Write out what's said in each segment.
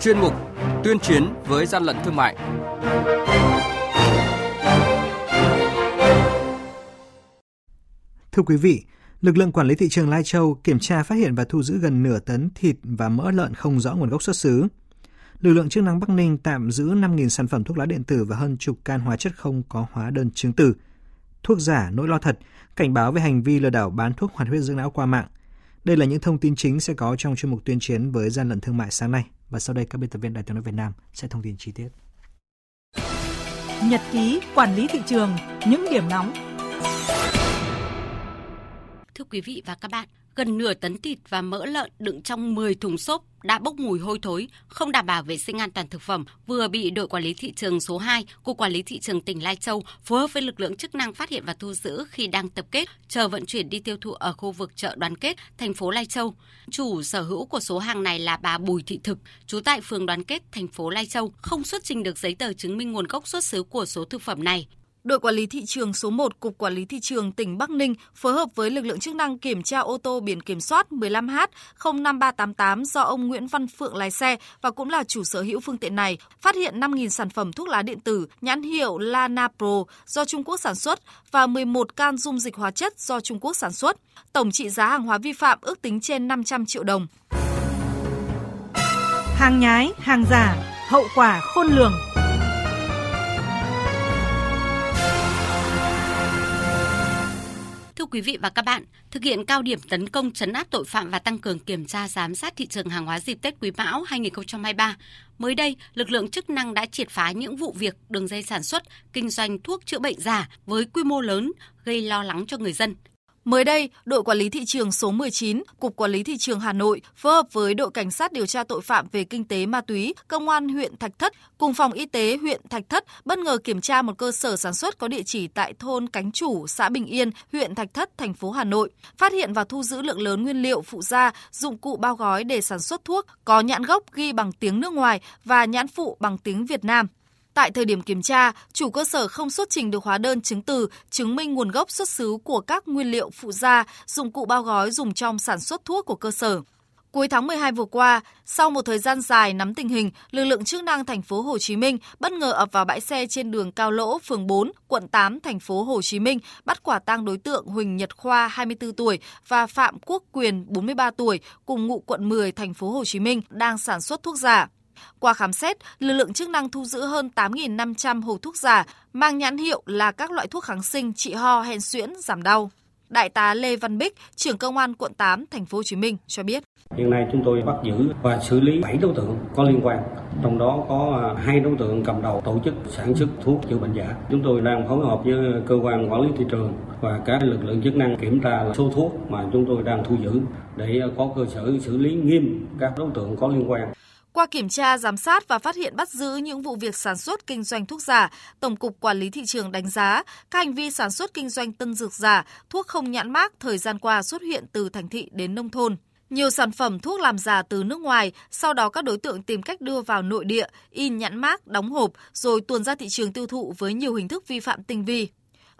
chuyên mục Tuyên chiến với gian lận thương mại. Thưa quý vị, lực lượng quản lý thị trường Lai Châu kiểm tra phát hiện và thu giữ gần nửa tấn thịt và mỡ lợn không rõ nguồn gốc xuất xứ. Lực lượng chức năng Bắc Ninh tạm giữ 5.000 sản phẩm thuốc lá điện tử và hơn chục can hóa chất không có hóa đơn chứng từ. Thuốc giả, nỗi lo thật, cảnh báo về hành vi lừa đảo bán thuốc hoạt huyết dưỡng não qua mạng. Đây là những thông tin chính sẽ có trong chuyên mục tuyên chiến với gian lận thương mại sáng nay. Và sau đây các biên tập viên Đài tiếng nói Việt Nam sẽ thông tin chi tiết. Nhật ký quản lý thị trường, những điểm nóng. Thưa quý vị và các bạn, gần nửa tấn thịt và mỡ lợn đựng trong 10 thùng xốp đã bốc mùi hôi thối, không đảm bảo vệ sinh an toàn thực phẩm, vừa bị đội quản lý thị trường số 2, Cục Quản lý Thị trường tỉnh Lai Châu phối hợp với lực lượng chức năng phát hiện và thu giữ khi đang tập kết, chờ vận chuyển đi tiêu thụ ở khu vực chợ Đoàn Kết, thành phố Lai Châu. Chủ sở hữu của số hàng này là bà Bùi Thị Thực, trú tại phường Đoàn Kết, thành phố Lai Châu, không xuất trình được giấy tờ chứng minh nguồn gốc xuất xứ của số thực phẩm này. Đội quản lý thị trường số 1 Cục Quản lý thị trường tỉnh Bắc Ninh phối hợp với lực lượng chức năng kiểm tra ô tô biển kiểm soát 15H05388 do ông Nguyễn Văn Phượng lái xe và cũng là chủ sở hữu phương tiện này, phát hiện 5.000 sản phẩm thuốc lá điện tử nhãn hiệu Lana Pro do Trung Quốc sản xuất và 11 can dung dịch hóa chất do Trung Quốc sản xuất. Tổng trị giá hàng hóa vi phạm ước tính trên 500 triệu đồng. Hàng nhái, hàng giả, hậu quả khôn lường. Quý vị và các bạn, thực hiện cao điểm tấn công chấn áp tội phạm và tăng cường kiểm tra giám sát thị trường hàng hóa dịp Tết Quý Mão 2023, mới đây, lực lượng chức năng đã triệt phá những vụ việc đường dây sản xuất, kinh doanh thuốc chữa bệnh giả với quy mô lớn gây lo lắng cho người dân. Mới đây, đội quản lý thị trường số 19, Cục Quản lý thị trường Hà Nội phối hợp với đội cảnh sát điều tra tội phạm về kinh tế ma túy, công an huyện Thạch Thất cùng phòng y tế huyện Thạch Thất bất ngờ kiểm tra một cơ sở sản xuất có địa chỉ tại thôn Cánh Chủ, xã Bình Yên, huyện Thạch Thất, thành phố Hà Nội, phát hiện và thu giữ lượng lớn nguyên liệu phụ gia, dụng cụ bao gói để sản xuất thuốc có nhãn gốc ghi bằng tiếng nước ngoài và nhãn phụ bằng tiếng Việt Nam. Tại thời điểm kiểm tra, chủ cơ sở không xuất trình được hóa đơn chứng từ chứng minh nguồn gốc xuất xứ của các nguyên liệu phụ gia, dụng cụ bao gói dùng trong sản xuất thuốc của cơ sở. Cuối tháng 12 vừa qua, sau một thời gian dài nắm tình hình, lực lượng chức năng thành phố Hồ Chí Minh bất ngờ ập vào bãi xe trên đường Cao Lỗ, phường 4, quận 8, thành phố Hồ Chí Minh, bắt quả tang đối tượng Huỳnh Nhật Khoa 24 tuổi và Phạm Quốc Quyền 43 tuổi cùng ngụ quận 10, thành phố Hồ Chí Minh đang sản xuất thuốc giả. Qua khám xét, lực lượng chức năng thu giữ hơn 8.500 hộp thuốc giả mang nhãn hiệu là các loại thuốc kháng sinh trị ho, hen suyễn, giảm đau. Đại tá Lê Văn Bích, trưởng công an quận 8, thành phố Hồ Chí Minh cho biết. Hiện nay chúng tôi bắt giữ và xử lý 7 đối tượng có liên quan, trong đó có à, hai đối tượng cầm đầu tổ chức sản xuất thuốc chữa bệnh giả. Chúng tôi đang phối hợp với cơ quan quản lý thị trường và các lực lượng chức năng kiểm tra số thuốc mà chúng tôi đang thu giữ để có cơ sở xử lý nghiêm các đối tượng có liên quan. Qua kiểm tra, giám sát và phát hiện bắt giữ những vụ việc sản xuất kinh doanh thuốc giả, Tổng cục Quản lý thị trường đánh giá các hành vi sản xuất kinh doanh tân dược giả, thuốc không nhãn mác thời gian qua xuất hiện từ thành thị đến nông thôn. Nhiều sản phẩm thuốc làm giả từ nước ngoài, sau đó các đối tượng tìm cách đưa vào nội địa, in nhãn mác, đóng hộp, rồi tuồn ra thị trường tiêu thụ với nhiều hình thức vi phạm tinh vi.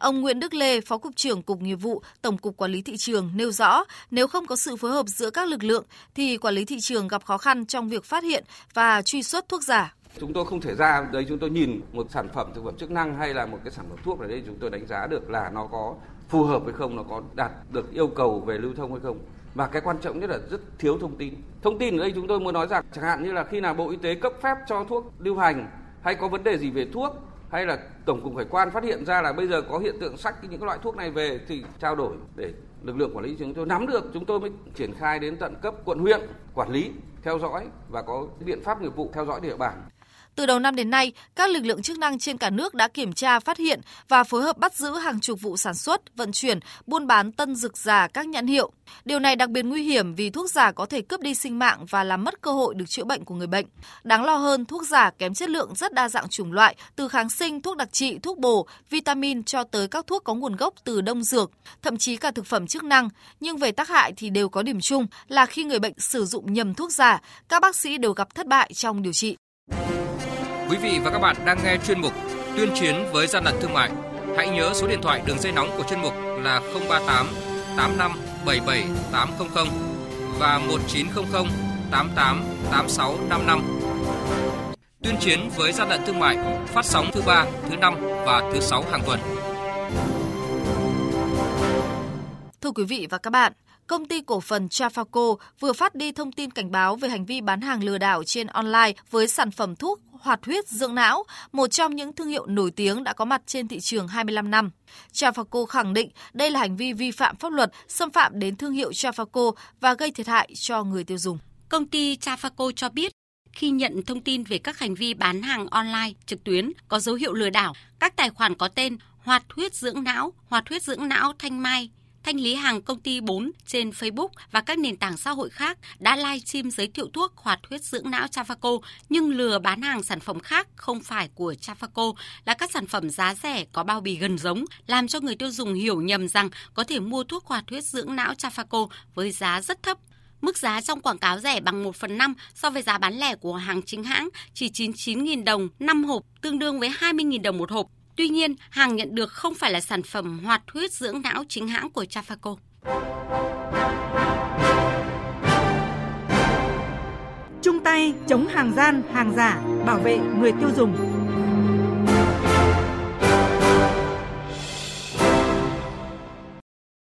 Ông Nguyễn Đức Lê, Phó Cục trưởng Cục Nghiệp vụ, Tổng cục Quản lý Thị trường nêu rõ, nếu không có sự phối hợp giữa các lực lượng, thì quản lý thị trường gặp khó khăn trong việc phát hiện và truy xuất thuốc giả. Chúng tôi không thể ra đây chúng tôi nhìn một sản phẩm thực phẩm chức năng hay là một cái sản phẩm thuốc ở đây chúng tôi đánh giá được là nó có phù hợp hay không, nó có đạt được yêu cầu về lưu thông hay không. Và cái quan trọng nhất là rất thiếu thông tin. Thông tin ở đây chúng tôi muốn nói rằng chẳng hạn như là khi nào Bộ Y tế cấp phép cho thuốc lưu hành hay có vấn đề gì về thuốc hay là tổng cục hải quan phát hiện ra là bây giờ có hiện tượng sách những loại thuốc này về thì trao đổi để lực lượng quản lý chúng tôi nắm được. Chúng tôi mới triển khai đến tận cấp quận huyện quản lý, theo dõi và có biện pháp nghiệp vụ theo dõi địa bàn từ đầu năm đến nay, các lực lượng chức năng trên cả nước đã kiểm tra, phát hiện và phối hợp bắt giữ hàng chục vụ sản xuất, vận chuyển, buôn bán tân dược giả các nhãn hiệu. Điều này đặc biệt nguy hiểm vì thuốc giả có thể cướp đi sinh mạng và làm mất cơ hội được chữa bệnh của người bệnh. Đáng lo hơn, thuốc giả kém chất lượng rất đa dạng chủng loại, từ kháng sinh, thuốc đặc trị, thuốc bổ, vitamin cho tới các thuốc có nguồn gốc từ đông dược, thậm chí cả thực phẩm chức năng. Nhưng về tác hại thì đều có điểm chung là khi người bệnh sử dụng nhầm thuốc giả, các bác sĩ đều gặp thất bại trong điều trị. Quý vị và các bạn đang nghe chuyên mục Tuyên chiến với gian lận thương mại. Hãy nhớ số điện thoại đường dây nóng của chuyên mục là 038 85 77 800 và 1900 88 86 55. Tuyên chiến với gian lận thương mại phát sóng thứ ba, thứ năm và thứ sáu hàng tuần. Thưa quý vị và các bạn, công ty cổ phần Trafaco vừa phát đi thông tin cảnh báo về hành vi bán hàng lừa đảo trên online với sản phẩm thuốc hoạt huyết dưỡng não, một trong những thương hiệu nổi tiếng đã có mặt trên thị trường 25 năm. Trafaco khẳng định đây là hành vi vi phạm pháp luật, xâm phạm đến thương hiệu Trafaco và gây thiệt hại cho người tiêu dùng. Công ty Trafaco cho biết khi nhận thông tin về các hành vi bán hàng online trực tuyến có dấu hiệu lừa đảo, các tài khoản có tên Hoạt huyết dưỡng não, Hoạt huyết dưỡng não Thanh Mai, Thanh lý hàng công ty 4 trên Facebook và các nền tảng xã hội khác đã live stream giới thiệu thuốc hoạt huyết dưỡng não Chafaco nhưng lừa bán hàng sản phẩm khác không phải của Chafaco là các sản phẩm giá rẻ có bao bì gần giống, làm cho người tiêu dùng hiểu nhầm rằng có thể mua thuốc hoạt huyết dưỡng não Chafaco với giá rất thấp Mức giá trong quảng cáo rẻ bằng 1 phần 5 so với giá bán lẻ của hàng chính hãng chỉ 99.000 đồng 5 hộp, tương đương với 20.000 đồng một hộp. Tuy nhiên, hàng nhận được không phải là sản phẩm hoạt huyết dưỡng não chính hãng của Trafaco. Trung tay chống hàng gian, hàng giả, bảo vệ người tiêu dùng.